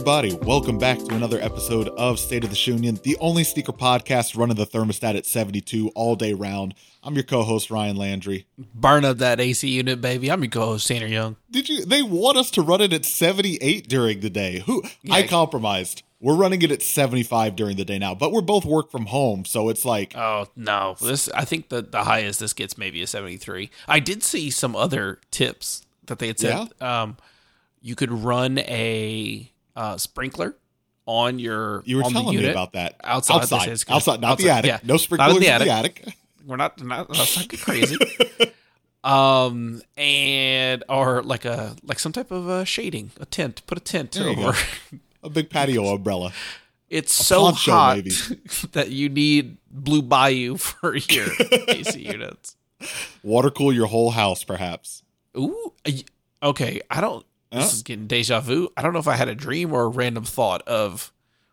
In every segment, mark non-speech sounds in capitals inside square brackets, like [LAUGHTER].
Everybody. Welcome back to another episode of State of the Shunion, the only sneaker podcast running the thermostat at 72 all day round. I'm your co-host Ryan Landry. Burn up that AC unit, baby. I'm your co-host Tanner Young. Did you? They want us to run it at 78 during the day. Who? I compromised. We're running it at 75 during the day now, but we're both work from home, so it's like Oh no, this I think the the highest this gets maybe a 73. I did see some other tips that they had said. Um, you could run a uh, sprinkler on your you were on the telling me about that. Outside, outside, good. outside, not the attic. yeah. No sprinklers in the in the attic. attic. We're not not let's not crazy. [LAUGHS] um, and or like a like some type of uh, shading, a tent. Put a tent There over. A big patio [LAUGHS] umbrella. It's so poncho, hot maybe. [LAUGHS] that you need Blue Bayou for your AC units. Water cool your whole house, perhaps. Ooh, okay. I don't. This Huh? is getting deja vu. I don't know if I had a dream or a random thought of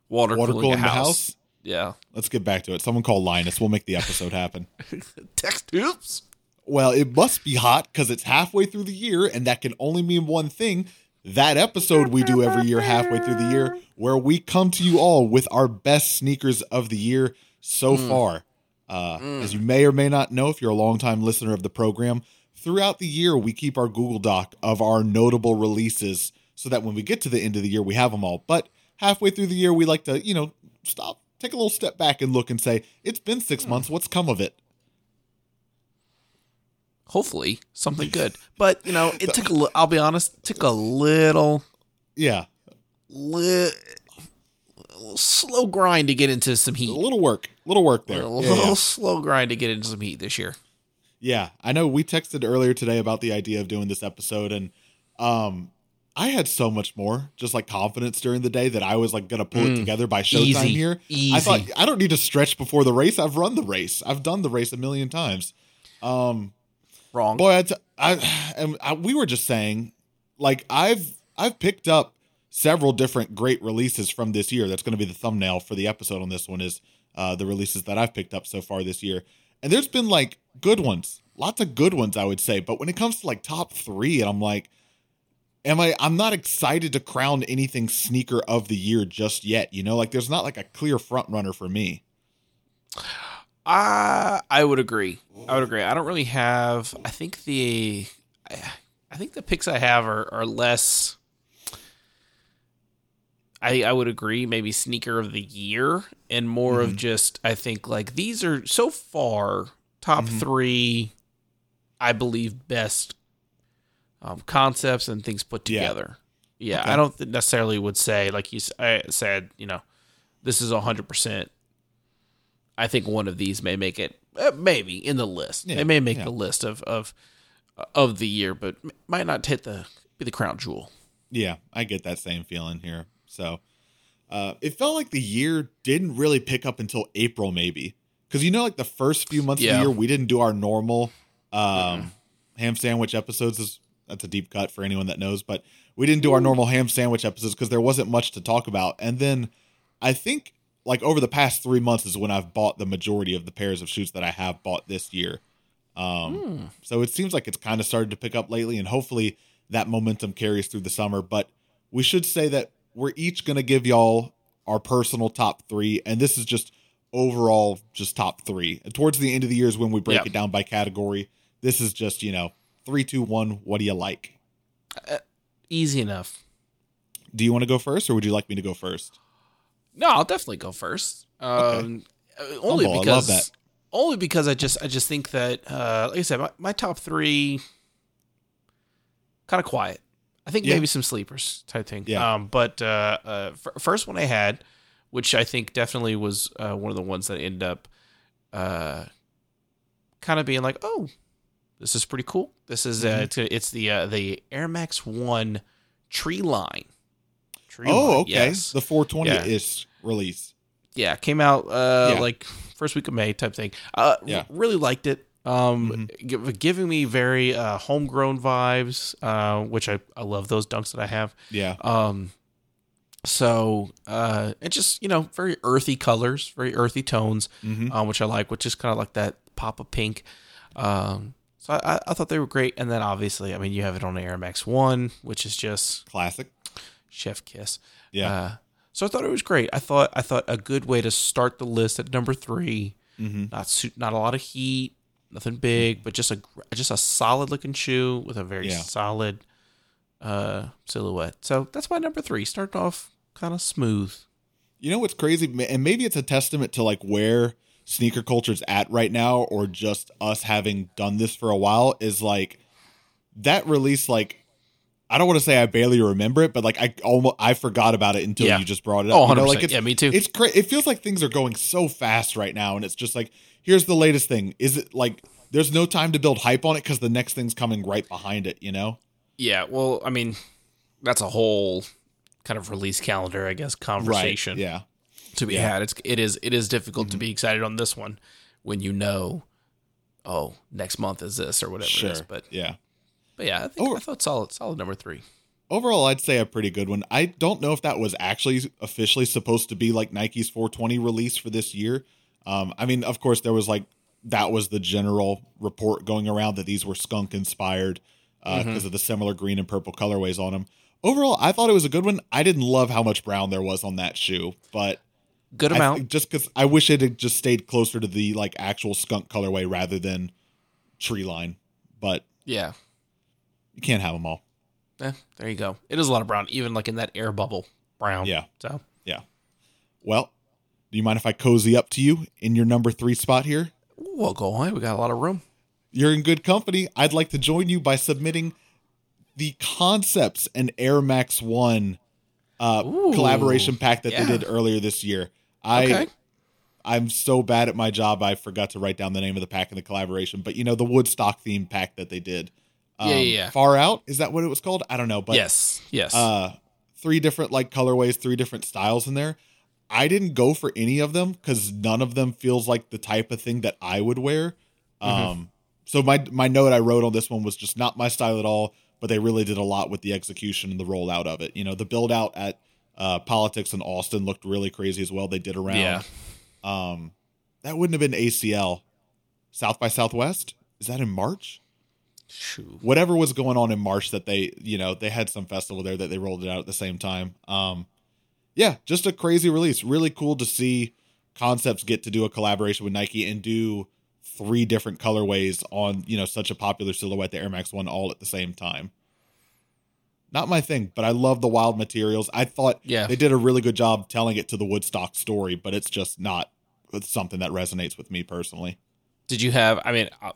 water, Water cooling cool a in the house. house. Yeah. Let's get back to it. Someone call Linus. We'll make the episode happen. [LAUGHS] Text oops. Well, it must be hot because it's halfway through the year, and that can only mean one thing. That episode we do every year, halfway through the year, where we come to you all with our best sneakers of the year so far. Uh, As you may or may not know, if you're a longtime listener of the program, throughout the year we keep our Google Doc of our notable releases so that when we get to the end of the year, we have them all. But halfway through the year, we like to, you know, stop, take a little step back and look and say, it's been six hmm. months. What's come of it? Hopefully something good. [LAUGHS] But you know, it took a. Li- I'll be honest, took a little, Yeah, li- slow grind to get into some heat. a little work, little work there. A Yeah, little yeah. [LAUGHS] slow grind to get into some heat this year. Yeah, I know we texted earlier today about the idea of doing this episode and um I had so much more just like confidence during the day that I was like going to pull it Mm. together by showtime Easy. here. Easy. I thought I don't need to stretch before the race. I've run the race. I've done the race a million times. Um Wrong. boy, I, t- I, and I we were just saying like I've I've picked up several different great releases from this year. That's going to be the thumbnail for the episode on this one is uh, the releases that I've picked up so far this year. And there's been like good ones, lots of good ones, I would say. But when it comes to like top three, and I'm like, am I? I'm not excited to crown anything sneaker of the year just yet. You know, like there's not like a clear front runner for me. I I would agree. I would agree. I don't really have. I think the I think the picks I have are are less. I I would agree. Maybe sneaker of the year and more of just. I think like these are so far top Mhm. three. I believe best um, concepts and things put together. Yeah, Okay. I don't th- necessarily would say like you s- I said. You know, this is hundred percent. I think one of these may make it, uh, maybe in the list. Yeah, they may make yeah. the list of of of the year, but m- might not hit the be the crown jewel. Yeah, I get that same feeling here. So uh, it felt like the year didn't really pick up until April, maybe. Because you know, like the first few months of the year, we didn't do our normal um, ham sandwich episodes. Is That's a deep cut for anyone that knows, but we didn't do our normal ham sandwich episodes because there wasn't much to talk about. And then I think like over the past three months is when I've bought the majority of the pairs of shoes that I have bought this year. Um, So it seems like it's kind of started to pick up lately, and hopefully that momentum carries through the summer. But we should say that we're each going to give y'all our personal top three, and this is just overall just top three. And towards the end of the year is when we break Yeah. it down by category. This is just you know three, two, one. What do you like? Easy enough. Do you want to go first, or would you like me to go first? No, I'll definitely go first. Um, uh, only Humble, I love because that. only because I just I just think that uh, like I said, my, my top three kind of quiet. I think Yeah. maybe some sleepers type thing. Yeah. Um, but uh, uh, f- first one I had, which I think definitely was uh, one of the ones that ended up uh, kind of being like, oh, this is pretty cool. This is uh, Mhm. it's, it's the uh, the Air Max One Tree Line. Tree Oh, Line, okay. yes. The 420 ish release. yeah, came out uh Yeah. like first week of May type thing. Uh Yeah. really liked it. Um Mm-hmm. gi- giving me very uh homegrown vibes, uh which I I love those dunks that I have. Yeah. Um so uh it just, you know, very earthy colors, very earthy tones, Mhm. um which I like, which is kind of like that pop of pink. Um so I, I thought they were great, and then obviously, I mean, you have it on Air Max One, which is just Classic. Chef Kiss. Yeah. Uh, so I thought it was great. I thought I thought a good way to start the list at number 3 Mm-hmm. Not su- not a lot of heat, nothing big, but just a just a solid looking shoe with a very Yeah. solid uh, silhouette. So that's my number three. Starting off kind of smooth. You know what's crazy, and maybe it's a testament to like where sneaker culture's at right now, or just us having done this for a while. Is like that release. Like I don't want to say I barely remember it, but like I almost I forgot about it until Yeah. you just brought it Oh, up. You 100%. know, like it's, yeah, me too. It's cra- It feels like things are going so fast right now, and it's just like here's the latest thing. Is it like there's no time to build hype on it because the next thing's coming right behind it? You know? Yeah, well, I mean, that's a whole kind of release calendar, I guess, conversation Yeah. to be Yeah. Mm-hmm. had. It's it is it is difficult to be excited on this one when you know, oh, next month is this or whatever Sure. it is. But yeah. but yeah, I think Oh. I thought solid solid number three. overall i'd say a pretty good one i don't know if that was actually officially supposed to be like nike's 420 release for this year um, i mean of course there was like that was the general report going around that these were skunk inspired because of the similar green and purple colorways on them overall i thought it was a good one i didn't love how much brown there was on that shoe but Good I- amount. just because i wish it had just stayed closer to the like actual skunk colorway rather than tree line but yeah. you can't have them all Eh, there you go. It is a lot of brown, even like in that air bubble brown. Yeah. So Yeah. Well, do you mind if I cozy up to you in your number three spot here? we'll go on. We got a lot of room. You're in good company. I'd like to join you by submitting the concepts and Air Max One uh, Ooh, collaboration pack that yeah. they did earlier this year. I Okay. I'm so bad at my job. I forgot to write down the name of the pack and the collaboration, but you know the Woodstock theme pack that they did. Um, Yeah, yeah, yeah. Far out is that what it was called? I don't know, but yes. Yes. uh three different like colorways three different styles in there i didn't go for any of them because none of them feels like the type of thing that i would wear. Um so my my note i wrote on this one was just not my style at all but they really did a lot with the execution and the rollout of it. You know the build out at uh politics in austin looked really crazy as well. They did around Yeah. um that wouldn't have been acl south by southwest? Is that in march? Shoo. whatever was going on in March that they, you know, they had some festival there that they rolled it out at the same time. Um, yeah, just a crazy release. Really cool to see Concepts get to do a collaboration with Nike and do three different colorways on, you know, such a popular silhouette, the Air Max One, all at the same time. Not my thing, but I love the wild materials. I thought Yeah. they did a really good job telling it to the Woodstock story, but it's just not something that resonates with me personally. Did you have? I mean, uh,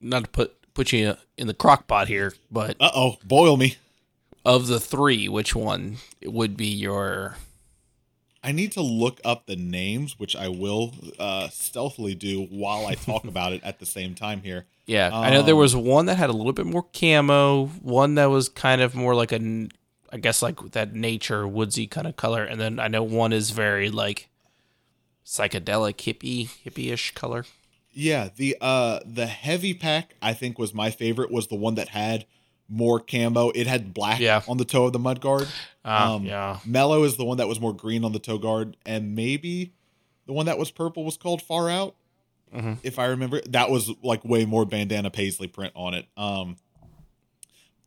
not to put put you in the crock pot here, but Uh oh, boil me. Of the three, which one would be your? I need to look up the names, which I will uh, stealthily do while I talk [LAUGHS] about it at the same time here. Yeah, I know there Um, was one that had a little bit more camo, one that was kind of more like a, I guess like that nature woodsy kind of color, and then I know one is very like psychedelic hippie hippie-ish color. Yeah, the uh the heavy pack I think was my favorite was the one that had more camo. It had black Yeah. on the toe of the mud guard. Uh, Um, yeah, Mellow is the one that was more green on the toe guard, and maybe the one that was purple was called Far Out. Mhm. If I remember, that was like way more bandana paisley print on it. Um,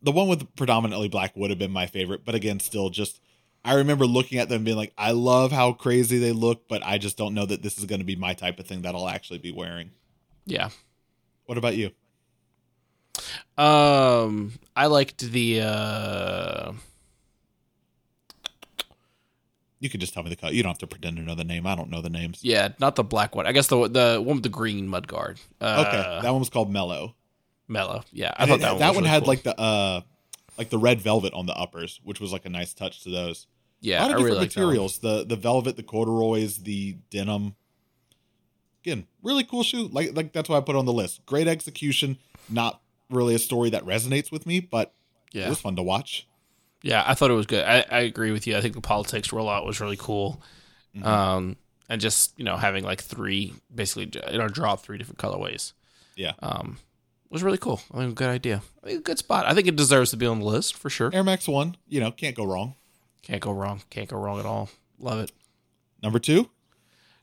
the one with predominantly black would have been my favorite, but again, still just I remember looking at them being like, I love how crazy they look, but I just don't know that this is going to be my type of thing that I'll actually be wearing. yeah. What about you? Um, I liked the uh, You could just tell me the color. You don't have to pretend to know the name. I don't know the names. yeah, not the black one. I guess the the one with the green mud guard. Uh, Okay, that one was called Mellow. mellow. Yeah, I And thought it- that one. was really had cool. like the uh like the red velvet on the uppers, which was like a nice touch to those. yeah, a lot of I different really that one. materials. The the velvet, the corduroys, the denim. Again, really cool shoe. Like like that's why I put it on the list. Great execution. Not really a story that resonates with me, but it Yeah, was fun to watch. Yeah, I thought it was good. I, I agree with you. I think the politics rollout was really cool. Mm-hmm. Um, and just you know having like three basically you know draw three different colorways Yeah. um was really cool. I mean, good idea. I mean, good spot. I think it deserves to be on the list for sure. Air Max One, you know, can't go wrong. Can't go wrong. Can't go wrong at all. Love it. Number two,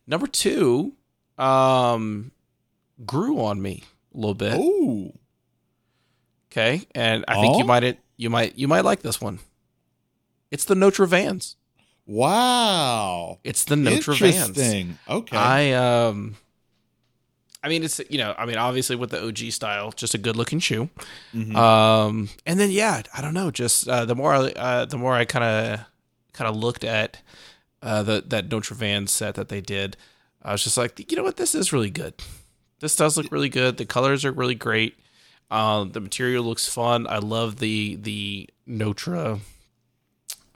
Number two, um, grew on me a little bit. oh, Okay, and I think you Oh? might you might you might like this one. It's the Notre Vans. Wow. It's the Notre Vans. Interesting. Okay. I um I mean it's you know, I mean obviously with the OG style, just a good looking shoe. Mhm. Um and then yeah, I don't know, just uh, the more I uh, the more I kind of kind of looked at uh the that Notre Van set that they did, I was just like, you know what, this is really good. This does look really good. The colors are really great. Um, the material looks fun. I love the the Notre,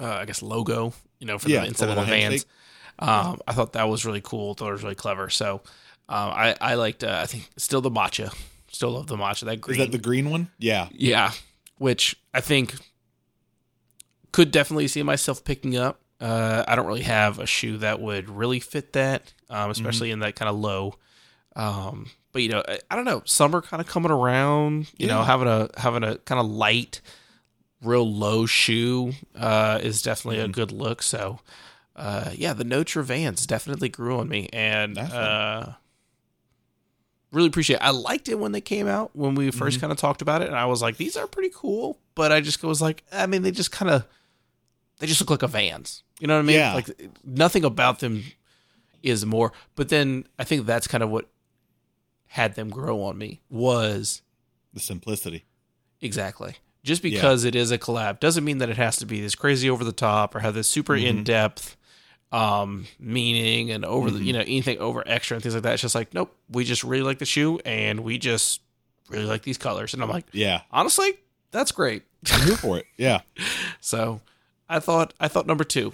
uh, I guess logo. You know, for Yeah, the instead of the Vans. Um, I thought that was really cool. Thought it was really clever. So, um, I I liked. Uh, I think still the matcha. Still love the matcha. That green. Is that the green one? Yeah. yeah, which I think could definitely see myself picking up. Uh, I don't really have a shoe that would really fit that, um, especially in that kind of low. Um, but you know, I, I don't know. Summer kind of coming around. You know, having a having a kind of light, real low shoe uh, is definitely a good look. So, uh, yeah, the Notre Vans definitely grew on me, and uh, really appreciate. It. I liked it when they came out when we 1st kind of talked about it, and I was like, these are pretty cool. But I just was like, I mean, they just kind of they just look like a Vans. You know what I mean? Yeah. Like nothing about them is more. But then I think that's kind of what had them grow on me was The simplicity. exactly just because it is a collab doesn't mean that it has to be this crazy over the top or have this super Mm-hmm. in depth um meaning and over the you know anything over extra and things like that. It's just like nope, we just really like the shoe and we just really like these colors. And I'm like, Yeah. honestly, that's great. I'm here for it. [LAUGHS] Yeah. So I thought I thought number two.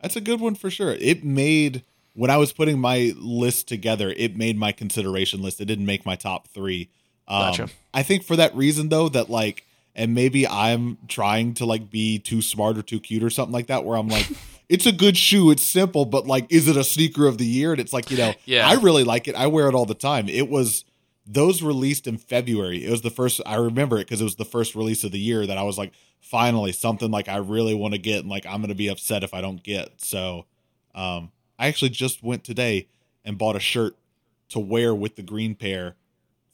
That's a good one for sure. It made when I was putting my list together, it made my consideration list. It didn't make my top three. Um, Gotcha. I think for that reason though, that like, and maybe I'm trying to like be too smart or too cute or something like that, where I'm like, [LAUGHS] it's a good shoe, it's simple, but like, is it a sneaker of the year? And it's like, you know, Yeah. I really like it. I wear it all the time. It was those released in February. It was the first I remember it because it was the first release of the year that I was like, finally something like I really want to get and like I'm gonna be upset if I don't get. So um I actually just went today and bought a shirt to wear with the green pair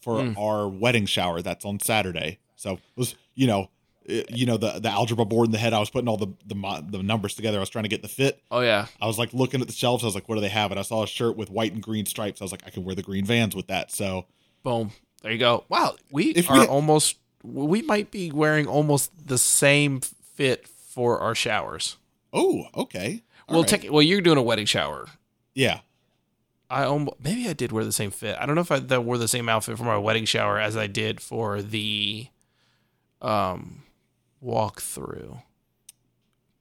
for Mm. our wedding shower that's on Saturday. So it was you know it- you know the the algebra board in the head. I was putting all the the the numbers together. I was trying to get the fit. Oh yeah. I was like looking at the shelves. I was like, what do they have? And I saw a shirt with white and green stripes. I was like, I can wear the green Vans with that. So Boom. There you go. Wow. We If are we- almost we might be wearing almost the same fit for our showers. oh okay. All well, right. tech well, you're doing a wedding shower. yeah. I almost maybe I did wear the same fit. I don't know if I that wore the same outfit for my wedding shower as I did for the um walkthrough.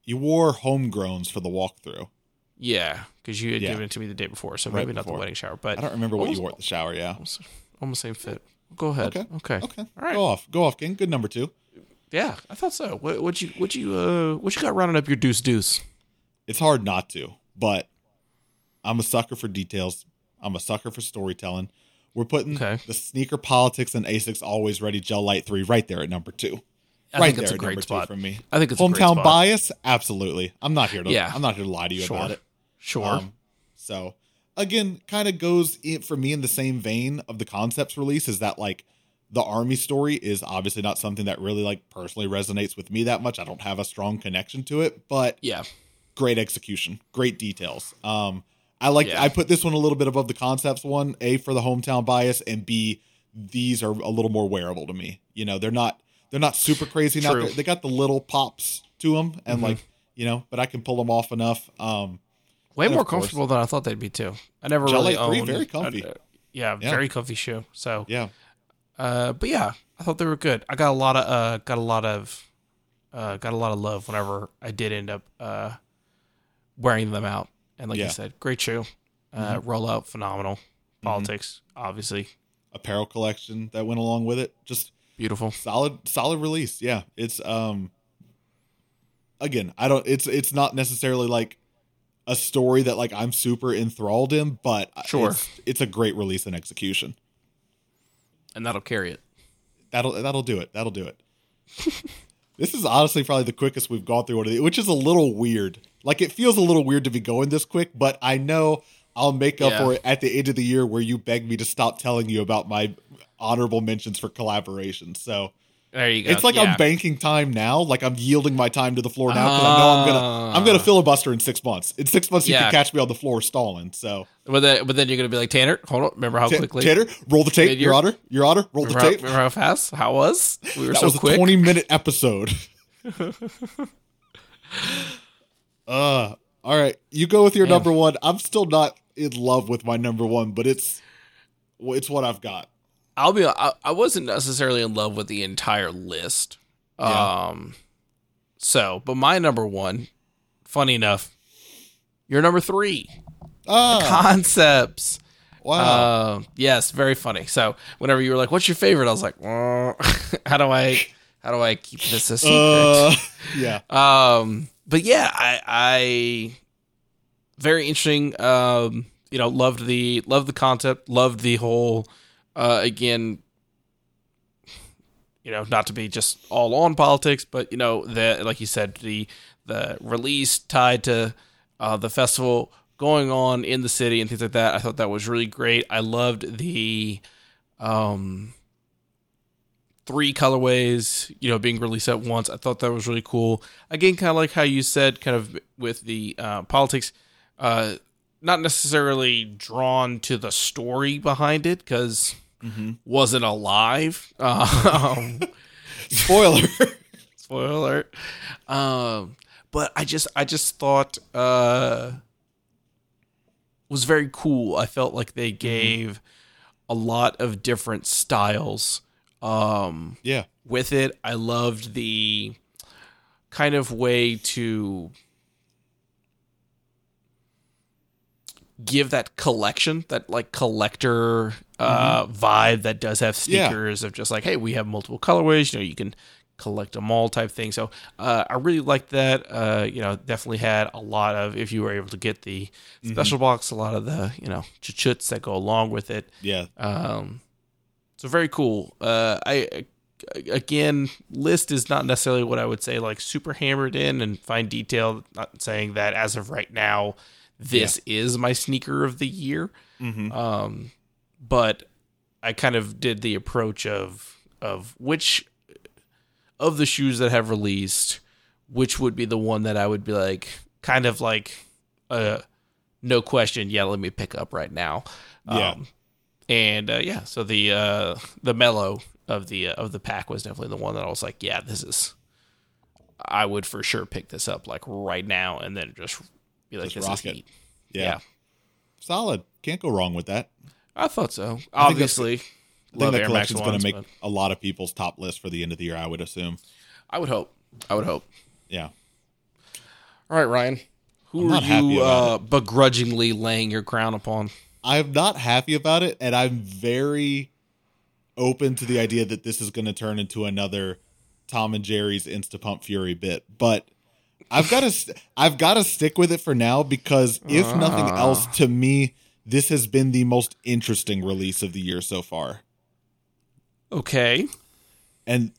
You wore homegrowns for the walkthrough. Yeah, because you had Yeah. given it to me the day before, so Right maybe not the wedding shower, but I don't remember what almost, you wore at the shower. Yeah. Almost, almost same fit. Go ahead. Okay. Okay. Okay. All right. Go off. Go off, King. Good number two. Yeah, I thought so. What what you what you uh what you got rounding up your deuce deuce? It's hard not to, but I'm a sucker for details. I'm a sucker for storytelling. We're putting Okay. the sneaker politics and Asics always ready Gel-Lyte three right there at number two. I right think there it's a at great number spot. two from me. I think it's a great Hometown bias, absolutely. I'm not here to. Yeah. I'm not here to lie to you Sure. about it. Sure. Um, so again, kind of goes in, for me in the same vein of the concepts release is that like the army story is obviously not something that really like personally resonates with me that much. I don't have a strong connection to it, but yeah. Great execution, great details. Um, I like. Yeah. I put this one a little bit above the concepts one. A for the hometown bias, and B these are a little more wearable to me. You know, they're not they're not super crazy. Now True. they got the little pops to them, and Mhm. like you know, but I can pull them off enough. Um, Way more of course- comfortable than I thought they'd be too. I never Gel really Light 3, owned. very comfy. uh, yeah, Yeah. very comfy shoe. So, yeah, uh, but yeah, I thought they were good. I got a lot of uh, got a lot of uh, got a lot of love whenever I did end up uh, wearing them out. And like Yeah. you said, great shoe. Uh, Roll out, phenomenal. Politics, obviously, apparel collection that went along with it. Just beautiful. solid solid release yeah it's um again i don't it's it's not necessarily like a story that like i'm super enthralled in but Sure. it's, it's a great release and execution And that'll carry it. that'll that'll do it that'll do it [LAUGHS] this is honestly probably the quickest we've gone through one of these which is a little weird like it feels a little weird to be going this quick but i know i'll make up Yeah. for it at the end of the year where you beg me to stop telling you about my honorable mentions for collaborations so There you go. It's like yeah. I'm banking time now. Like I'm yielding my time to the floor now because I know I'm gonna I'm gonna ah. filibuster in six months. In six months, you Yeah. can catch me on the floor stalling. So But then, but then you're gonna be like Tanner. Hold on. Remember how Ta- quickly? Tanner, roll the tape, Mid-year? Your Honor, Your Honor, roll the how, tape. remember how fast? How was? We were That so was a quick. 20 minute episode. [LAUGHS] uh, all right. You go with your number one. I'm still not in love with my number one, but it's it's what I've got. I'll be. I, I wasn't necessarily in love with the entire list. Yeah. Um. So, but my number one, funny enough, your number three Ah, concepts. wow. Uh, yes, very funny. So, whenever you were like, "What's your favorite?" I was like, "Uh, [LAUGHS] "How do I, how do I keep this a secret?" uh, [LAUGHS] yeah. Um, but yeah, I, I very interesting. Um, you know, loved the loved the concept, loved the whole. Uh, again, you know, not to be just all on politics, but you know, the like you said, the the release tied to uh, the festival going on in the city and things like that. I thought that was really great. I loved the um three colorways, you know, being released at once. I thought that was really cool. Again, kind of like how you said, kind of with the uh, politics, uh, not necessarily drawn to the story behind it because mm-hmm. wasn't alive. [LAUGHS] Um, Spoiler. [LAUGHS] spoiler. Um, but I just, I just thought uh, was very cool. I felt like they gave a lot of different styles. Um, yeah. with it. I loved the kind of way to give that collection, that like collector uh, vibe that does have Yeah. sneakers of just like, hey, we have multiple colorways. You know, you can collect them all type thing. So uh, I really liked that. Uh, you know, definitely had a lot of if you were able to get the special box, a lot of the you know chuchuts that go along with it. Yeah. Um, so very cool. Uh, I again, list is not necessarily what I would say like super hammered in and fine detail. Not saying that as of right now, this is my sneaker of the year. Mm-hmm. Um, but I kind of did the approach of of which of the shoes that have released, which would be the one that I would be like, kind of like, uh, no question, yeah, let me pick up right now. Yeah. Um, and uh, yeah, so the uh, the mellow of the uh, of the pack was definitely the one that I was like, yeah, this is. I would for sure pick this up like right now, and then just be like, Just this is heat. Yeah. yeah. Solid. Can't go wrong with that. I thought so. I Obviously, I think that Air collection's going to make but a lot of people's top list for the end of the year, I would assume. I would hope. I would hope. Yeah. All right, Ryan. Who I'm are you uh, begrudgingly laying your crown upon? I'm not happy about it, and I'm very open to the idea that this is going to turn into another Tom and Jerry's Insta Pump Fury bit. But I've got to, [LAUGHS] I've got to stick with it for now because if nothing Ah. else, to me, this has been the most interesting release of the year so far, Okay. and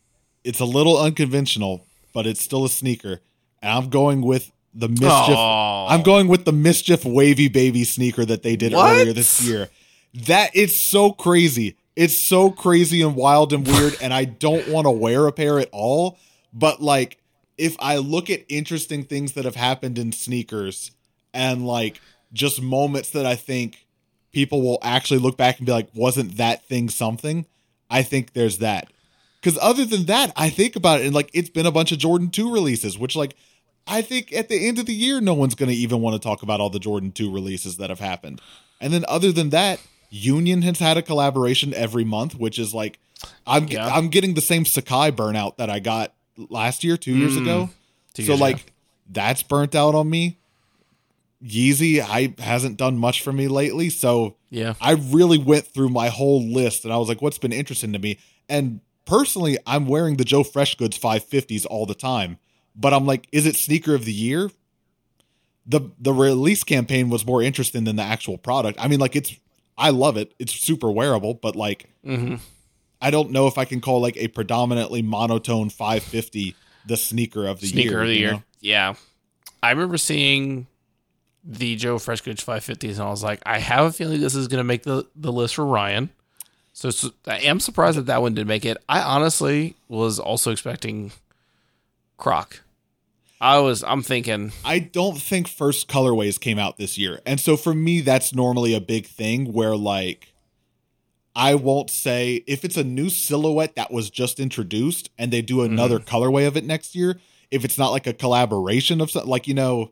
it's a little unconventional, but it's still a sneaker, and I'm going with the MSCHF. Aw. I'm going with the MSCHF wavy baby sneaker that they did What? earlier this year. That it's so crazy. It's so crazy and wild and weird, and I don't want to wear a pair at all. But like, if I look at interesting things that have happened in sneakers and like just moments that I think people will actually look back and be like, wasn't that thing something? I think there's that. Because other than that, I think about it and like it's been a bunch of Jordan 2 releases, which like I think at the end of the year, no one's going to even want to talk about all the Jordan 2 releases that have happened. And then other than that, Union has had a collaboration every month, which is like I'm Yeah. I'm getting the same Sacai burnout that I got last year, two years Mm, ago. two so years like ago. that's burnt out on me. Yeezy, I hasn't done much for me lately, so Yeah. I really went through my whole list and I was like, what's been interesting to me? And personally, I'm wearing the Joe Freshgoods 550s all the time. But I'm like, is it sneaker of the year? The the release campaign was more interesting than the actual product. I mean, like it's I love it. It's super wearable, but like Mm-hmm. I don't know if I can call like a predominantly monotone 550 the sneaker of the Sneaker year. of the year. know? Yeah. I remember seeing the Joe Freshgoods 550s, and I was like, I have a feeling this is going to make the, the list for Ryan. So, so I am surprised that that one didn't make it. I honestly was also expecting Croc. I was. I'm thinking. I don't think first colorways came out this year, and so for me, that's normally a big thing where like. I won't say if it's a new silhouette that was just introduced and they do another mm. colorway of it next year. If it's not like a collaboration of something, like you know,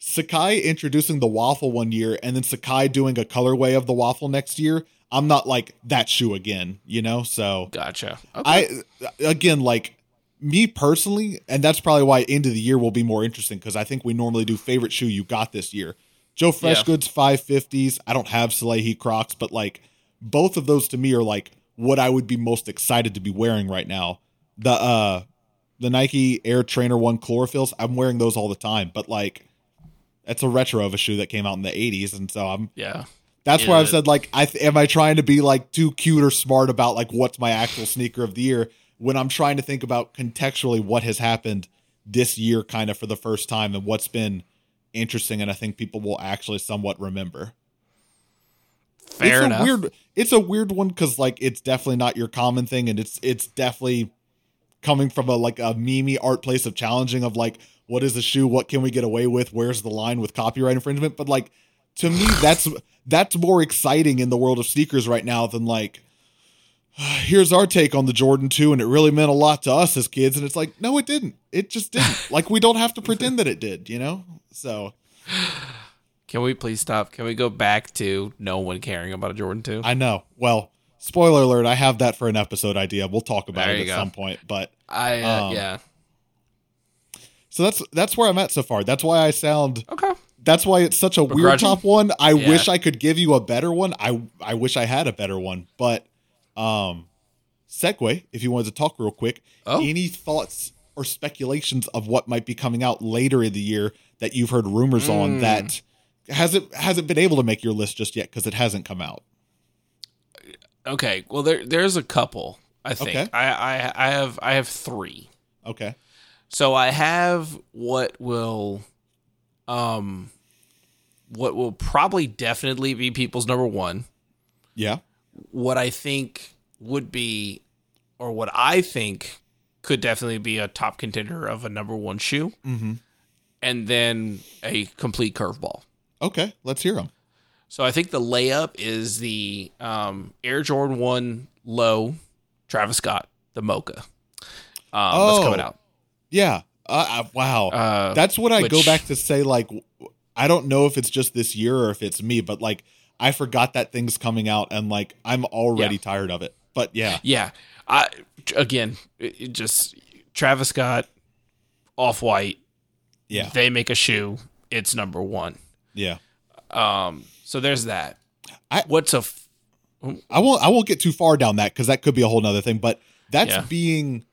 Sacai introducing the waffle one year and then Sacai doing a colorway of the waffle next year. I'm not like that shoe again, you know. So gotcha. Okay. I again like me personally, and that's probably why end of the year will be more interesting because I think we normally do favorite shoe you got this year. Joe Freshgoods yeah. 550s. I don't have Salehe Crocs, but like both of those to me are like what I would be most excited to be wearing right now. The uh the Nike Air Trainer One chlorophylls, I'm wearing those all the time, but like it's a retro of a shoe that came out in the 80s and so I'm Yeah. That's yeah. where I've said like I th- am I trying to be like too cute or smart about like what's my actual sneaker of the year when I'm trying to think about contextually what has happened this year kind of for the first time and what's been interesting and I think people will actually somewhat remember. Fair it's enough. A weird, it's a weird one because like it's definitely not your common thing, and it's it's definitely coming from a like a mimi art place of challenging of like what is a shoe, what can we get away with, where's the line with copyright infringement. But like to me, that's that's more exciting in the world of sneakers right now than like [SIGHS] here's our take on the Jordan 2 and it really meant a lot to us as kids and it's like no it didn't it just didn't [LAUGHS] like we don't have to pretend that it did you know so [SIGHS] can we please stop? Can we go back to no one caring about a Jordan 2? I know. Well, spoiler alert, I have that for an episode idea. We'll talk about there it at go. some point, but I uh, um, yeah. So that's that's where I'm at so far. That's why I sound Okay. That's why it's such a weird top one. I yeah. wish I could give you a better one. I I wish I had a better one, but um segue if you wanted to talk real quick. Oh. Any thoughts or speculations of what might be coming out later in the year that you've heard rumors mm. on that hasn't hasn't been able to make your list just yet because it hasn't come out. Okay, well there there's a couple. I think okay. I, I I have I have three. Okay. So I have what will, um, what will probably definitely be people's number one. Yeah. What I think would be, or what I think could definitely be a top contender of a number one shoe, mm-hmm. and then a complete curveball. Okay, let's hear them. So I think the layup is the um, Air Jordan One Low, Travis Scott, the Mocha. Um, oh, that's coming out. Yeah. Uh, wow. Uh, that's what I which, go back to say. Like, I don't know if it's just this year or if it's me, but like, I forgot that thing's coming out, and like, I'm already yeah. tired of it. But yeah, yeah. I again, it just Travis Scott, Off White. Yeah, they make a shoe. It's number one. Yeah. Um. So there's that. I what's a. F- I won't. I won't get too far down that because that could be a whole nother thing. But that's yeah. being.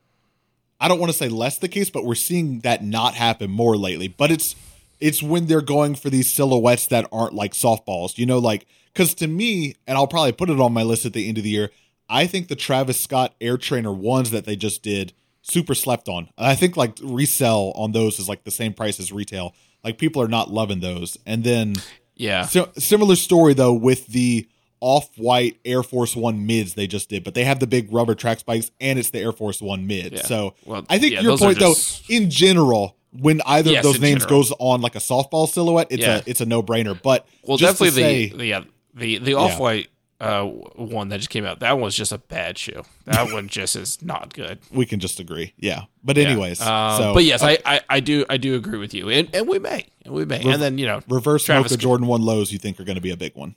I don't want to say less the case, but we're seeing that not happen more lately. But it's it's when they're going for these silhouettes that aren't like softballs. You know, like because to me, and I'll probably put it on my list at the end of the year. I think the Travis Scott Air Trainer ones that they just did super slept on. I think like resell on those is like the same price as retail. Like people are not loving those. And then yeah, so, similar story though with the off-white Air Force One mids they just did, but they have the big rubber track spikes and it's the Air Force One mid. Yeah. So well, I think yeah, your point just... though, in general, when either yes, of those names general. goes on like a softball silhouette, it's yeah. a it's a no brainer. But well, definitely say, the, the yeah the the off white uh, one that just came out. That one was just a bad shoe. That [LAUGHS] one just is not good. We can just agree. Yeah. But anyways, yeah. um, so but yes, I, I, I do I do agree with you, and and we may and we may, re- and then you know reverse Travis Mocha Jordan one lows. You think are going to be a big one?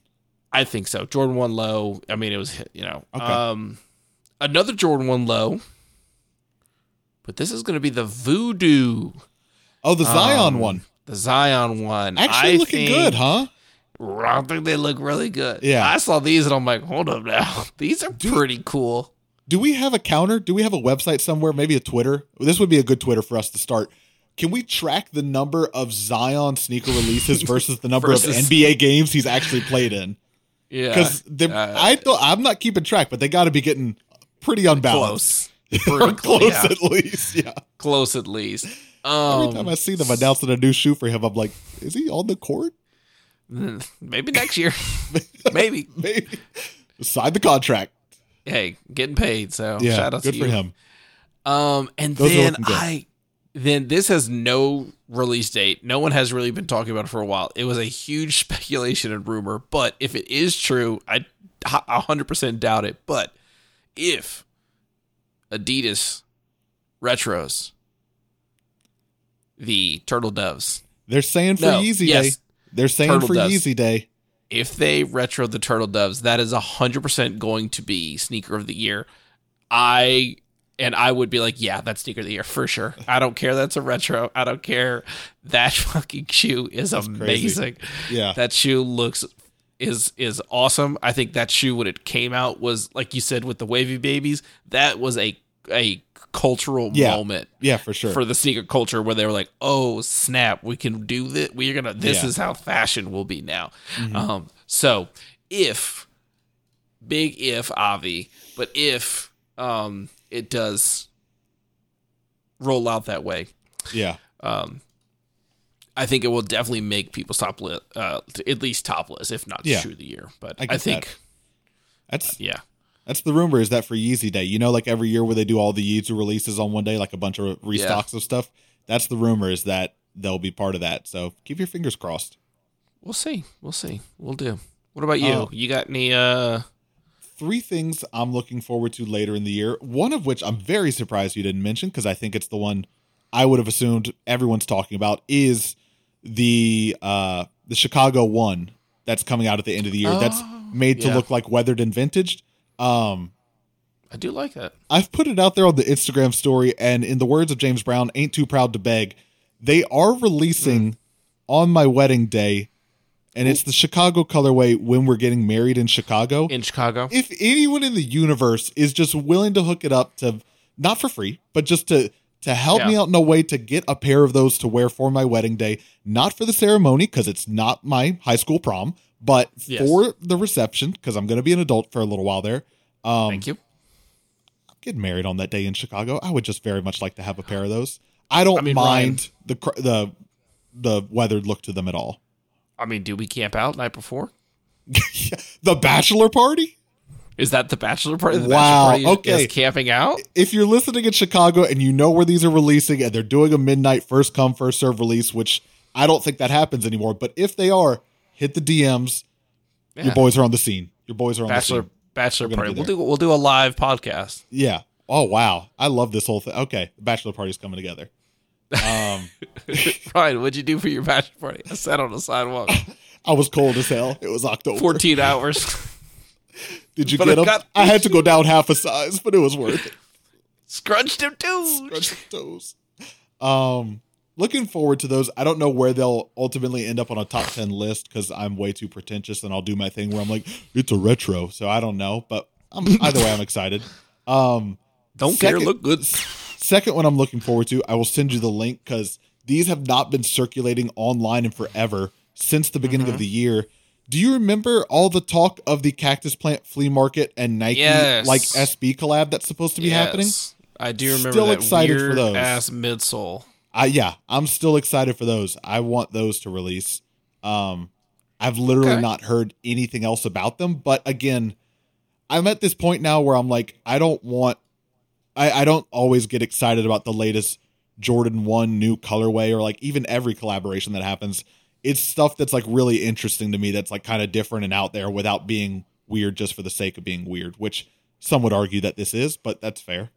I think so. Jordan one low. I mean, it was you know okay. um another Jordan one low, but this is going to be the Voodoo. Oh, the Zion um, one. The Zion one. Actually, I looking think, good, huh? I think they look really good. Yeah. I saw these and I'm like, hold up now. [LAUGHS] These are do, pretty cool. Do we have a counter? Do we have a website somewhere? Maybe a Twitter? This would be a good Twitter for us to start. Can we track the number of Zion sneaker releases [LAUGHS] versus the number versus, of NBA games he's actually played in? Yeah. Because uh, I thought I'm not keeping track, but they got to be getting pretty unbalanced. Close. Pretty [LAUGHS] close yeah. at least. Yeah. Close at least. Um, Every time I see them announcing a new shoe for him, I'm like, is he on the court? [LAUGHS] Maybe next year. [LAUGHS] Maybe. [LAUGHS] Maybe. Sign the contract. hey, getting paid. So Yeah, shout out good to for you. him. Um, and Those then. I, then this has no release date. No one has really been talking about it for a while. It was a huge speculation and rumor, but if it is true, I a hundred percent doubt it. But if Adidas retros the turtle doves, They're saying for No, Yeezy yes. Day. They're saying Turtle for doves. Yeezy Day. if they retro the turtle doves, that is a hundred percent going to be sneaker of the year. I and I would be like, yeah, that's sneaker of the year for sure. I don't care that's a retro. I don't care. That [LAUGHS] fucking shoe is crazy. amazing. Yeah. That shoe looks is is awesome. I think that shoe when it came out was like you said with the wavy babies, that was a a cultural Yeah. moment yeah, for sure. for the sneaker culture where they were like, "Oh snap, we can do this. We're gonna. This Yeah. Mm-hmm. is how fashion will be now." Um, so if big if Avi, but if um it does roll out that way, yeah. um, I think it will definitely make people stop li- uh, at least topless, if not Yeah. shoe of the year. But I I, think, that. That's yeah, that's the rumor is that for Yeezy Day. You know, like every year where they do all the Yeezy releases on one day, like a bunch of restocks of stuff. That's the rumor is that they'll be part of that. So keep your fingers crossed. we'll see. We'll see. We'll do. What about you? Oh. you got any? uh three things I'm looking forward to later in the year. One of which I'm very surprised you didn't mention because I think it's the one I would have assumed everyone's talking about is the uh the Chicago one that's coming out at the end of the year. that's made to yeah. look like weathered and vintaged. Um I do like that. I've put it out there on the Instagram story, and in the words of James Brown, ain't too proud to beg. They are releasing on my wedding day, and it's the Chicago colorway when we're getting married in Chicago In Chicago, if anyone in the universe is just willing to hook it up to not for free, but just to to help me out in a way to get a pair of those to wear for my wedding day, not for the ceremony because it's not my high school prom, but Yes. for the reception because I'm going to be an adult for a little while there. Um, thank you. I'm getting married on that day in Chicago. I would just very much like to have a pair of those. I don't I mean, mind the cr- the the weathered look to them at all. I mean, do we camp out night before? [LAUGHS] the bachelor party. Is that the bachelor party? The Wow, bachelor party okay. is camping out. if you're listening in Chicago and you know where these are releasing and they're doing a midnight first come first serve release, which I don't think that happens anymore, but if they are, hit the DMs. Yeah. Your boys are on the scene. Your boys are on Bachelor the scene. bachelor party. We'll do we'll do a live podcast. Yeah. Oh wow, I love this whole thing. Okay, the bachelor party's coming together. Um, [LAUGHS] Ryan, what'd you do for your bachelor party? I sat on the sidewalk, [LAUGHS] I was cold as hell. It was October. fourteen hours. [LAUGHS] Did you but get I got- I had to go down half a size, but it was worth it. Scrunched him too. Scratch the toes. Um, looking forward to those. I don't know where they'll ultimately end up on a top ten list because I'm way too pretentious and I'll do my thing where I'm like, it's a retro, so I don't know. But I'm, either way, I'm excited. [LAUGHS] Um, Don't care. Look good. second one I'm looking forward to, I will send you the link because these have not been circulating online in forever since the beginning Mm-hmm. of the year. Do you remember all the talk of the cactus plant flea market and Nike Yes. like SB collab that's supposed to be happening? Yes. I do remember Still excited for those. ass midsole. I yeah, I'm still excited for those. I want those to release. Um I've literally Okay. not heard anything else about them, but again, I'm at this point now where I'm like I don't want I I don't always get excited about the latest Jordan 1 new colorway or like even every collaboration that happens. It's stuff that's like really interesting to me that's like kind of different and out there without being weird just for the sake of being weird, which some would argue that this is, but that's fair.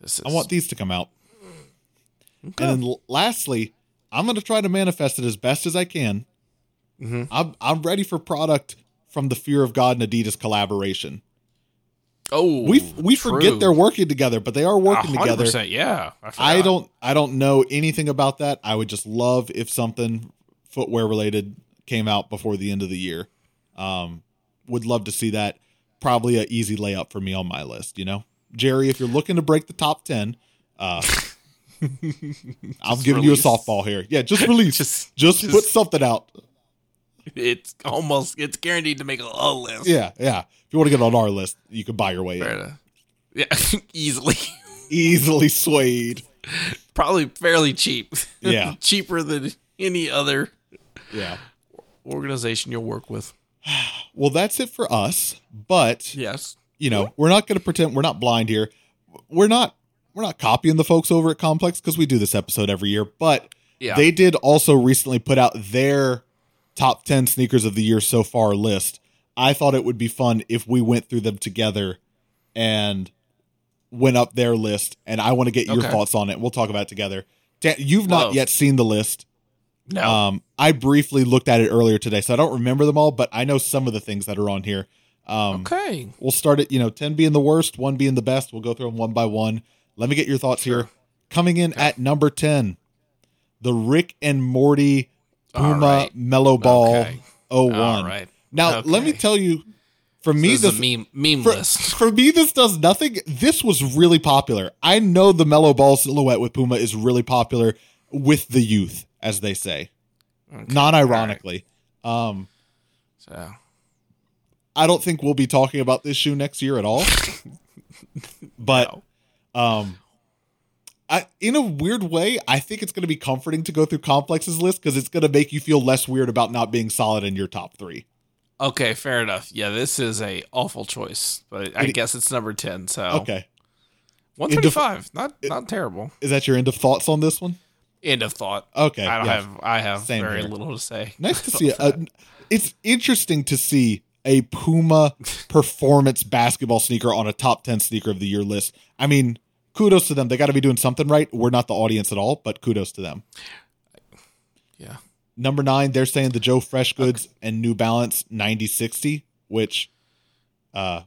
This is, I want these to come out. Okay. And then lastly, I'm going to try to manifest it as best as I can. Mhm. I'm I'm ready for product from the Fear of God and Adidas collaboration. Oh, We we true. forget they're working together, but they are working together. Yeah, I, I don't I don't know anything about that. I would just love if something footwear related came out before the end of the year. Um, would love to see that. Probably a easy layup for me on my list. You know, Jerry, if you're looking to break the top ten, uh, [LAUGHS] I'm giving release. you a softball here. Yeah, just release. [LAUGHS] Just- just, just- put something out. It's almost it's guaranteed to make a, a list. Yeah, yeah. If you want to get on our list, you can buy your way Fair in. enough. Yeah, [LAUGHS] easily. Easily swayed. Probably fairly cheap. Yeah. [LAUGHS] cheaper than any other Yeah. organization you'll work with. Well, that's it for us. But Yes. you know, we're not going to pretend we're not blind here. We're not we're not copying the folks over at Complex because we do this episode every year. But Yeah. they did also recently put out their top ten sneakers of the year so far list. I thought it would be fun if we went through them together and went up their list. And I want to get your Okay. thoughts on it. We'll talk about it together. Dan, you've not yet seen the list. no. Um, I briefly looked at it earlier today, so I don't remember them all, but I know some of the things that are on here. Um, okay. We'll start at you know ten being the worst, one being the best. We'll go through them one by one. Let me get your thoughts here. Coming in at number ten, the Rick and Morty Puma right. Melo Ball Okay. 01. All right. Now let me tell you, for me This this meme meme for, list. [LAUGHS] for me this does nothing. This was really popular. I know the Melo Ball silhouette with Puma is really popular with the youth, as they say. Okay. Not All right. ironically. Um, So I don't think we'll be talking about this shoe next year at all. [LAUGHS] but no. Um I in a weird way, I think it's going to be comforting to go through Complex's list because it's going to make you feel less weird about not being solid in your top three. Okay, fair enough. Yeah, this is a awful choice, but I It- guess it's number ten. So Okay, one thirty five, not not terrible. is that your end of thoughts on this one? End of thought. Okay, I don't yeah. have I have Same very here. little to say. Nice to [LAUGHS] see. It's interesting to see a Puma performance basketball sneaker on a top ten sneaker of the year list. I mean, kudos to them. They got to be doing something right. We're not the audience at all, but kudos to them. Yeah. Number nine, they're saying the Joe Fresh Goods and New Balance 9060, which uh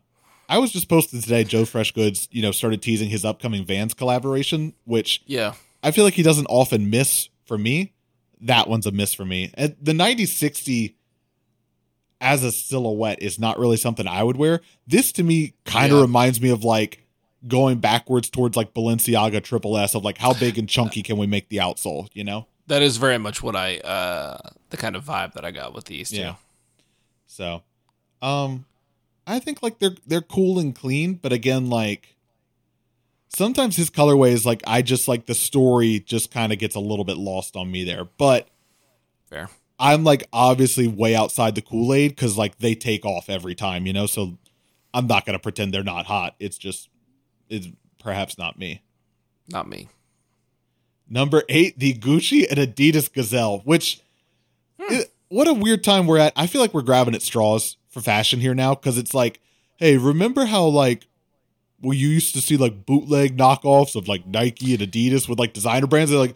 I was just posted today. Joe Fresh Goods, you know, started teasing his upcoming Vans collaboration, which Yeah. I feel like he doesn't often miss for me. That one's a miss for me. And the 9060 as a silhouette is not really something I would wear. This to me kind of Yeah. reminds me of like going backwards towards like Balenciaga Triple S of like how big and chunky can we make the outsole, you know? That is very much what I uh the kind of vibe that I got with these two. Yeah. So, um, I think like they're they're cool and clean, but again, like sometimes his colorway is like I just like the story just kind of gets a little bit lost on me there. But Fair. I'm like obviously way outside the Kool Aid because like they take off every time, you know. So I'm not gonna pretend they're not hot. It's just it's perhaps not me. Not me. Number eight, the Gucci and Adidas Gazelle, which hmm. i- what a weird time we're at. I feel like we're grabbing at straws for fashion here now because it's like, hey, remember how like well you used to see like bootleg knockoffs of like Nike and Adidas with like designer brands? They're like,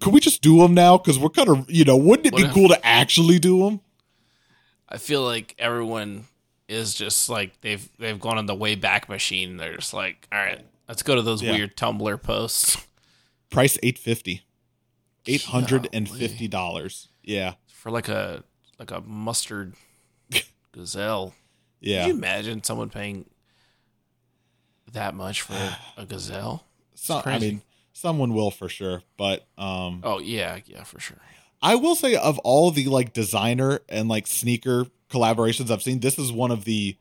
could we just do them now? Because we're kind of you know, wouldn't it be if- cool to actually do them? I feel like everyone is just like they've they've gone on the way back machine. They're just like, all right, let's go to those Yeah. weird Tumblr posts Price eight fifty. Eight hundred and fifty dollars. Yeah. for like a like a mustard [LAUGHS] gazelle. Yeah. Could you imagine someone paying that much for [SIGHS] a gazelle? So, I mean, someone will for sure, but um Oh yeah, yeah, for sure. I will say of all the like designer and like sneaker collaborations I've seen, this is one of the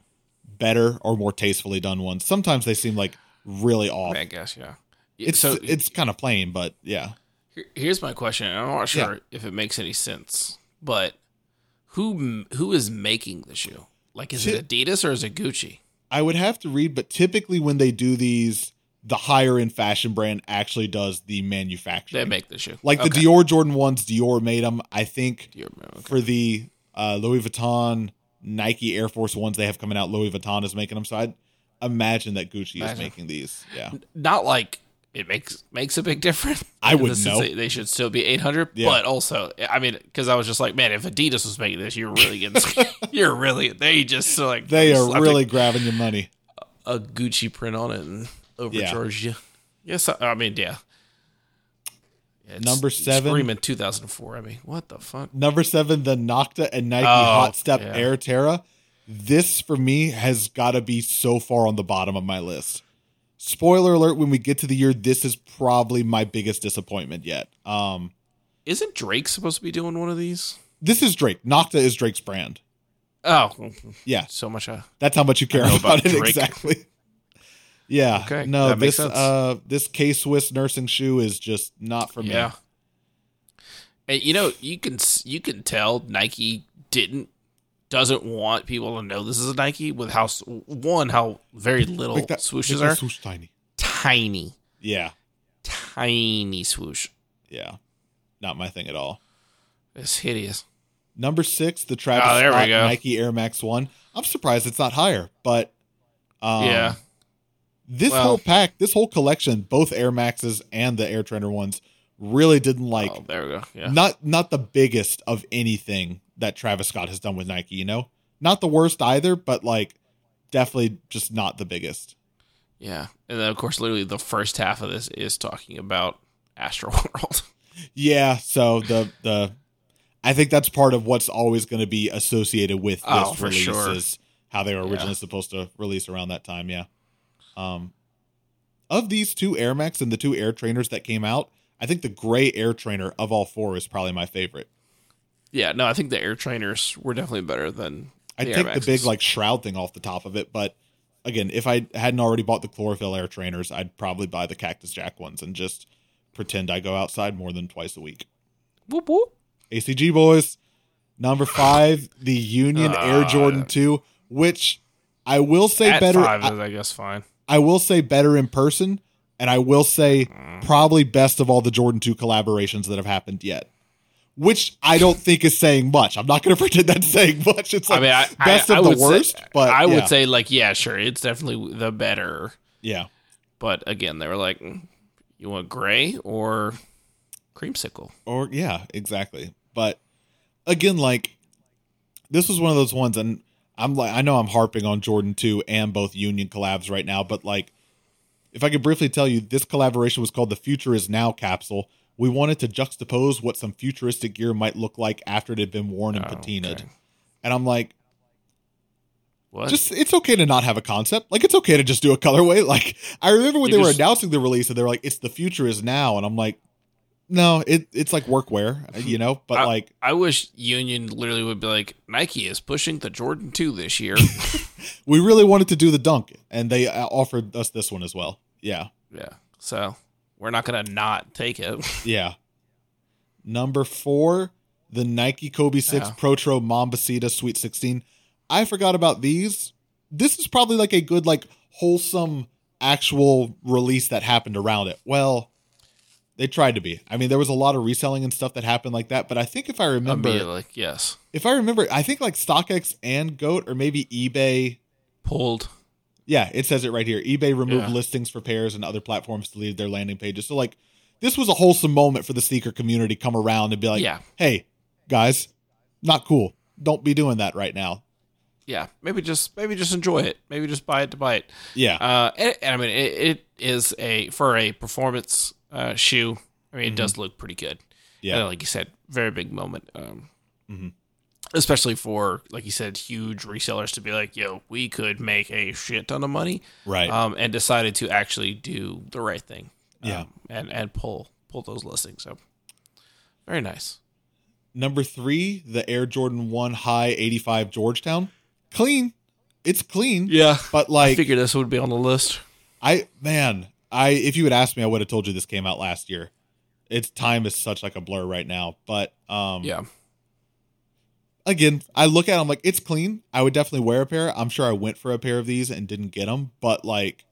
better or more tastefully done ones. Sometimes they seem like really off. I guess yeah. It's so it's kind of plain, but yeah. here's my question. I'm not sure if it makes any sense, but who who is making the shoe? Like, is it Adidas or is it Gucci? I would have to read, but typically when they do these, the higher end fashion brand actually does the manufacturing. They make the shoe, like the Okay. Dior Jordan ones, Dior made them. I think Dior, okay. for the uh, Louis Vuitton, Nike Air Force ones they have coming out, Louis Vuitton is making them. So I'd imagine that Gucci is making these. Yeah. not like it makes makes a big [LAUGHS] difference. I wouldn't know. they should still be 800, Yeah. but also, I mean, because I was just like, man, if Adidas was making this, you're really getting, [LAUGHS] you're really, they just like They are really grabbing your money. a, Gucci print on it and overcharged you. Yes, I, I mean, yeah. Yeah, it's Number seven. Screaming 2004. I mean, what the fuck? Number seven, the Nocta and Nike Oh, Hot Step yeah. Air Terra. This for me has got to be so far on the bottom of my list. Spoiler alert: When we get to the year, this is probably my biggest disappointment yet. Um, Isn't Drake supposed to be doing one of these? this is Drake. Nocta is Drake's brand. Oh, Yeah, so much. Uh, that's how much you care [LAUGHS] about, about it Drake. exactly. Yeah. Okay, No, that makes this sense. uh this K Swiss nursing shoe is just not for me. Yeah. And you know, you can you can tell Nike didn't doesn't want people to know this is a Nike with how one how very little Make that- swooshes are swoosh tiny. tiny, Yeah, tiny swoosh. yeah, not my thing at all. It's hideous. Number six, the Travis Oh, there we go. Nike Air Max One. I'm surprised it's not higher, but um, yeah, this Well- whole pack, this whole collection, both Air Maxes and the Air Trainer ones, really didn't oh, like. oh, there we go. Yeah, Not not the biggest of anything that Travis Scott has done with Nike. You know, not the worst either, but like definitely just not the biggest. yeah, and then of course, literally the first half of this is talking about Astro [LAUGHS] World. Yeah, so the the I think that's part of what's always going to be associated with oh, this Oh, for release sure. is how they were originally Yeah. supposed to release around that time. Yeah. Um, of these two Air Max and the two Air Trainers that came out, I think the gray Air Trainer of all four is probably my favorite. yeah, no, I think the Air Trainers were definitely better than I Air take the big like shroud thing off the top of it, but again, if I hadn't already bought the chlorophyll Air Trainers, I'd probably buy the Cactus Jack ones and just pretend I go outside more than twice a week. Whoop, whoop. ACG boys. Number [LAUGHS] five, the Union Air Uh, Jordan 2, which I will say better. five I, is, I guess, fine. I will say better in person, and I will say probably best of all the Jordan 2 collaborations that have happened yet. Which I don't think is saying much. I'm not going [LAUGHS] to pretend that's saying much. It's like I mean, I, best I, of the worst, say, but I yeah. would say, like, yeah, sure, it's definitely the better. yeah. But again, they were like, mm, you want gray or creamsicle? Or yeah, exactly. But again, like this was one of those ones, and I'm like, I know I'm harping on Jordan 2 and both Union collabs right now, but like, if I could briefly tell you, this collaboration was called the Future Is Now capsule. We wanted to juxtapose what some futuristic gear might look like after it had been worn and Oh, patinaed. okay. And I'm like, What? just it's okay to not have a concept. Like it's okay to just do a colorway. [LAUGHS] Like I remember when You they were announcing the release and they were like, "It's the future is now," and I'm like, "No, it it's like workwear, you know." But I- like, I wish Union literally would be like, Nike is pushing the Jordan 2 this year. [LAUGHS] we really wanted to do the dunk, and they uh, offered us this one as well. Yeah, yeah. So we're not going to not take it. [LAUGHS] yeah. Number four, the Nike Kobe Six Yeah. Protro Mambacita Sweet Sixteen. I forgot about these. This is probably like a good, like wholesome actual release that happened around it. Well, they tried to be. I mean, there was a lot of reselling and stuff that happened like that. But I think if I remember, like yes. if I remember, I think like StockX and Goat or maybe eBay. Pulled. Yeah, it says it right here. eBay removed Yeah. listings for pairs and other platforms deleted their landing pages. So like this was a wholesome moment for the sneaker community come around and be like, Yeah. "Hey, guys, not cool. Don't be doing that right now." Yeah. Maybe just maybe just enjoy it. Maybe just buy it to buy it. Yeah. Uh, and, and I mean, it, it is a for a performance uh, shoe. I mean, it does look pretty good. Mm-hmm. yeah. And like you said, very big moment. Um, mm-hmm. Especially for like you said, huge resellers to be like, "Yo, we could make a shit ton of money," right. um, and decided to actually do the right thing. Yeah. um, and and pull pull those listings. So very nice. Number 3, the Air Jordan 1 High 85 Georgetown. Clean. It's clean. Yeah, But like, I like figured this would be on the list. I man, I if you had asked me, I would have told you this came out last year. Its time is such like a blur right now. But um Yeah, again, I look at them like it's clean. I would definitely wear a pair. I'm sure I went for a pair of these and didn't get them. But like,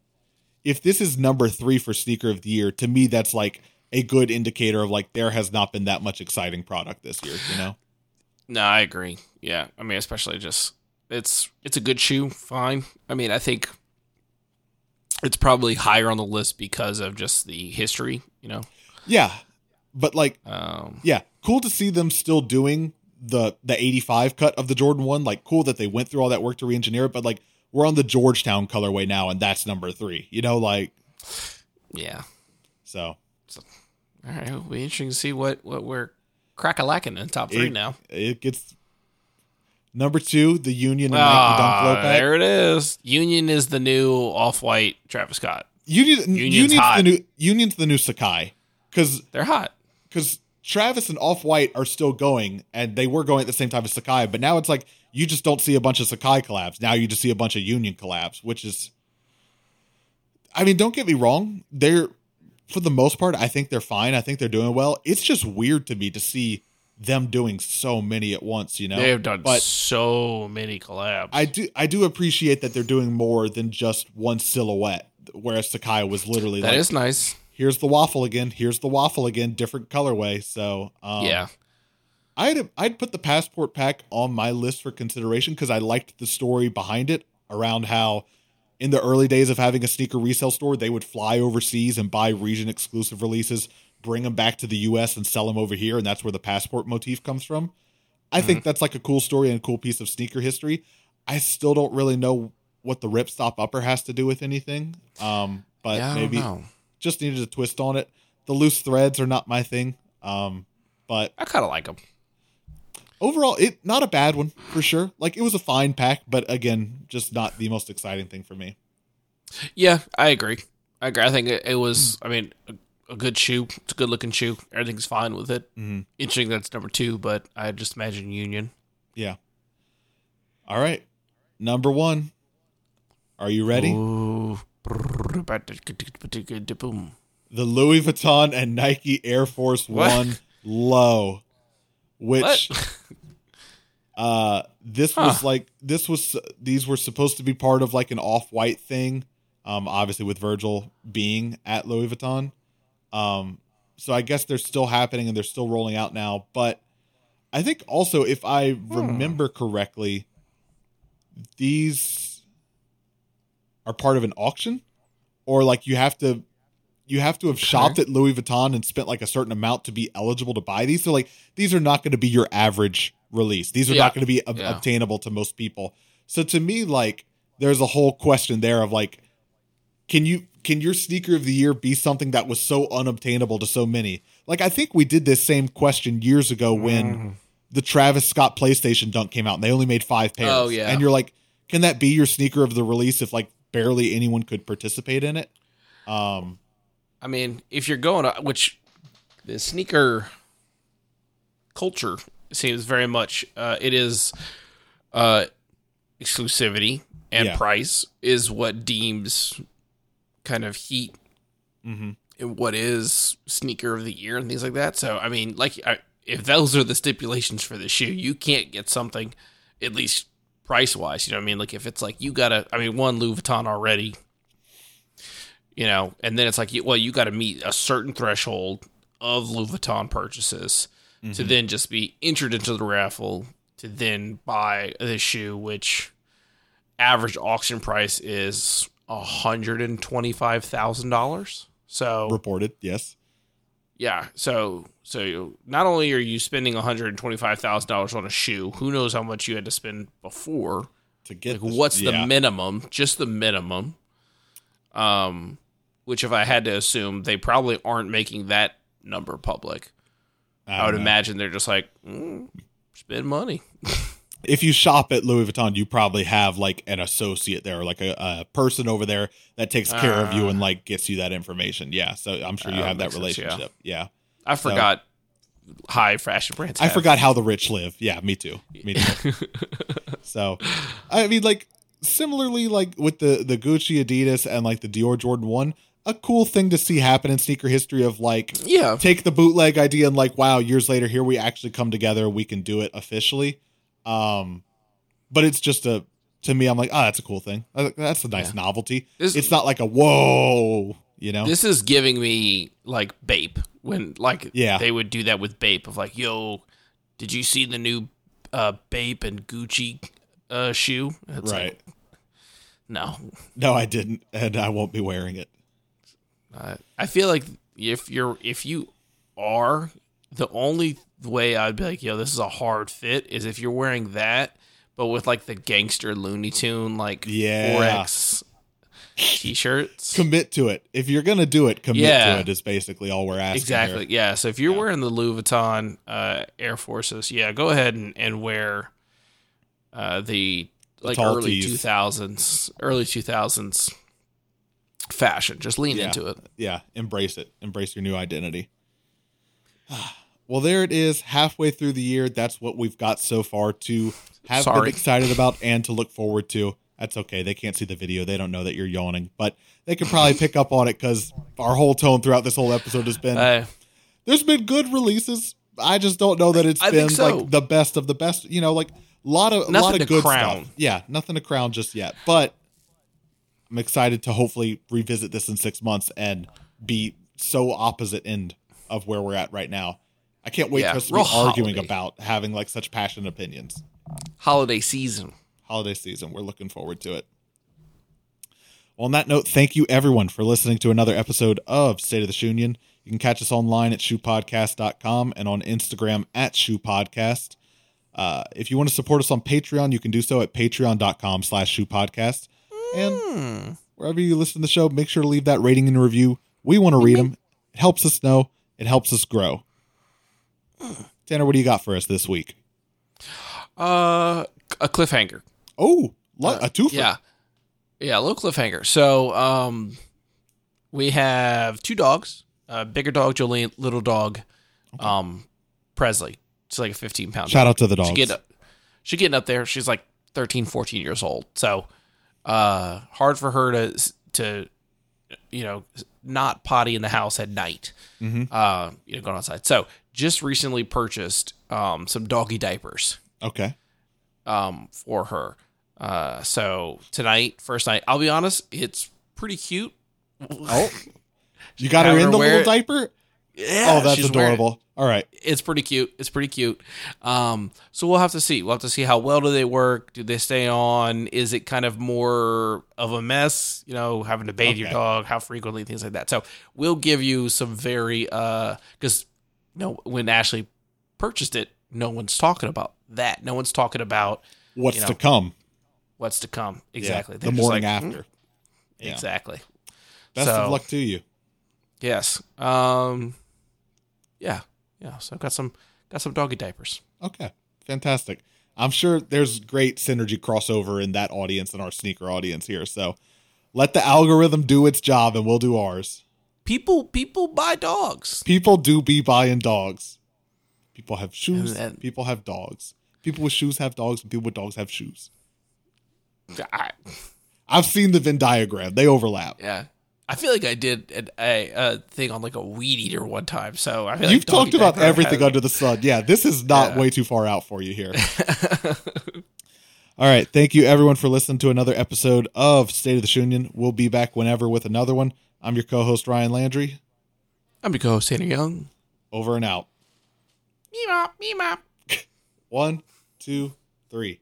if this is number three for sneaker of the year, to me that's like a good indicator of like there has not been that much exciting product this year. You know? no, I agree. Yeah, I mean, especially just it's it's a good shoe. Fine. I mean, I think it's probably higher on the list because of just the history. You know. Yeah, but like, Um, yeah, cool to see them still doing the the 85 cut of the Jordan one. Like, cool that they went through all that work to re-engineer it. But like, we're on the Georgetown colorway now, and that's number three. You know, like yeah. so. All right, it'll be interesting to see what what we're crack a lacking in top three It- now. It gets number two, the Union and Nike Dunk Low Ah, Pack. there it is. Union is the new off white Travis Scott. Union, Union's Union's hot. the new Union's the new Sacai because They're hot. because Travis and Off White are still going, and they were going at the same time as Sacai, but now it's like you just don't see a bunch of Sacai collabs. Now you just see a bunch of Union collabs, which is, I mean, don't get me wrong, they're for the most part, I think they're fine. I think they're doing well. It's just weird to me to see them doing so many at once. You know, They have done but so many collabs. I do I do appreciate that they're doing more than just one silhouette. Whereas Sacai was literally that like, is nice. here's the waffle again, here's the waffle again, different colorway. So um, yeah. I'd I'd put the passport pack on my list for consideration because I liked the story behind it around how in the early days of having a sneaker resale store, they would fly overseas and buy region exclusive releases, bring them back to the US and sell them over here, and that's where the passport motif comes from. I think that's like a cool story and a cool piece of sneaker history. I still don't really know what the ripstop upper has to do with anything. Um, but yeah, maybe know. just needed a twist on it. The loose threads are not my thing. Um, but I kind of like them. overall it not a bad one for sure like it was a fine pack but again just not the most exciting thing for me Yeah, I agree. I agree. I think it, it was. I mean, a, good shoe. It's a good looking shoe. Everything's fine with it. Mhm. Interesting that's number two, but I just imagine Union. yeah all right number one are you ready Ooh. The louis vuitton and nike air force What? one low which [LAUGHS] uh this was like this was these were supposed to be part of like an off-white thing um obviously with virgil being at louis vuitton um so i guess they're still happening and they're still rolling out now but i think also if i remember correctly these are part of an auction or like you have to you have to have shopped at Louis Vuitton and spent like a certain amount to be eligible to buy these. So like these are not going to be your average release. These are Yeah. not going to be ob- Yeah. obtainable to most people. So to me like there's a whole question there of like can you can your sneaker of the year be something that was so unobtainable to so many? Like I think we did this same question years ago when Mm. the Travis Scott PlayStation Dunk came out and they only made 5 pairs. Oh, yeah. And you're like can that be your sneaker of the release if like barely anyone could participate in it? Um I mean, if you're going, to, which the sneaker culture seems very much, uh, it is uh, exclusivity and Yeah. price is what deems kind of heat mhm. and what is sneaker of the year and things like that. So, I mean, like, I, if those are the stipulations for the shoe, you can't get something, at least price wise. You know what I mean? Like, if it's like you got to, I mean, one Louis Vuitton already, you know, and then it's like, well, you got to meet a certain threshold of Louis Vuitton purchases to then just be entered into the raffle to then buy the shoe, which average auction price is hundred and twenty five thousand dollars. So reported, yes. yeah, so so you, not only are you spending one hundred and twenty five thousand dollars on a shoe, who knows how much you had to spend before? To get Like, this- what's the minimum? Just the minimum. Um, which if I had to assume, they probably aren't making that number public. I, would know. imagine they're just like mm, spend money. [LAUGHS] if you shop at Louis Vuitton, you probably have like an associate there, like a, a person over there that takes care of you and like gets you that information. Yeah, so I'm sure you Uh, have that makes sense, yeah. relationship. yeah. I forgot high fashion brands. I have. forgot how the rich live. Yeah, me too. Me too. [LAUGHS] so, I mean, like similarly, like with the the Gucci, Adidas, and like the Dior Jordan One, a cool thing to see happen in sneaker history of like Yeah, take the bootleg idea and like, wow, years later, here we actually come together. We can do it officially. Um, but it's just a to me, I'm like, oh, that's a cool thing. That's a nice Yeah. novelty. This- it's not like a whoa, you know. this is giving me like Bape when like Yeah. they would do that with Bape of like, yo, did you see the new uh Bape and Gucci uh shoe? It's like, right? no, no, I didn't, and I won't be wearing it. Uh, I feel like if you're if you are the only way I'd be like, yo, this is a hard fit is if you're wearing that, but with like the gangster Looney Tune like Yeah. t-shirts. Commit to it. If you're gonna do it, commit Yeah. to it. Is basically all we're asking. Exactly. here. Yeah. So if you're Yeah. wearing the Louis Vuitton uh, Air Forces, yeah, go ahead and, and wear uh, the like early two thousands, early two thousands fashion. Just lean Yeah. into it. yeah, embrace it. Embrace your new identity. [SIGHS] well, there it is. Halfway through the year, that's what we've got so far to have been excited about and to look forward to. That's okay. They can't see the video. They don't know that you're yawning, but they can probably pick up on it because our whole tone throughout this whole episode has been Uh, there's been good releases. I just don't know that it's I been so. like the best of the best. You know, like a lot of a lot of good crown. stuff. Yeah, nothing to crown just yet. But I'm excited to hopefully revisit this in six months and be so opposite end of where we're at right now. I can't wait Yeah, for us to be arguing holiday. about having like such passionate opinions. Holiday season. Holiday season. We're looking forward to it. On that note, thank you everyone for listening to another episode of State of the Shunion. You can catch us online at shoepodcast.com and on Instagram at shoepodcast. Uh, if you want to support us on Patreon, you can do so at patreon.com slash shoepodcast. And wherever you listen to the show, make sure to leave that rating and review. We want to read them. It helps us know. It helps us grow. Tanner, what do you got for us this week? Uh, a cliffhanger. Oh, lo- a twofer. Yeah. Yeah, a little cliffhanger. So, um, we have two dogs, uh, bigger dog, Jolene, little dog, um, Presley. She's like a 15 pound Shout out to the dogs. She get up, she getting up there. She's like 13, 14 years old. So, uh, hard for her to, to, you know, not potty in the house at night. Mhm. Uh, you know, going outside. So, just recently purchased, um, some doggy diapers Okay. um, for her. Uh, so tonight, first night, I'll be honest, it's pretty cute. Oh, [LAUGHS] you got her in her the little it. diaper? Yeah, oh, that's adorable. All right. It's pretty cute. It's pretty cute. Um, so we'll have to see. We'll have to see how well do they work. Do they stay on? Is it kind of more of a mess? You know, having to bathe your dog, how frequently, things like that. So we'll give you some very uh, because you know when Ashley purchased it, no one's talking about that. No one's talking about What's You know, to come? what's to come. Yeah, Exactly. the morning like, after. "Mm." Yeah. Exactly. Best So- of luck to you. Yes. Um. Yeah. Yeah. So I've got some got some doggy diapers. Okay. Fantastic. I'm sure there's great synergy crossover in that audience and our sneaker audience here. So let the algorithm do its job and we'll do ours. People people buy dogs. People do be buying dogs. People have shoes. And then- people have dogs. People with shoes have dogs, and people with dogs have shoes. I, I've seen the Venn diagram. They overlap. yeah. I feel like I did an, a, a thing on like a weed eater one time. So I feel You've like talked about everything under the sun. Yeah, this is not Yeah. way too far out for you here. [LAUGHS] All right. Thank you, everyone, for listening to another episode of State of the Shunion. We'll be back whenever with another one. I'm your co host, Ryan Landry. I'm your co-host Tanner Young. Over and out. Meep, meep. [LAUGHS] One, two, three.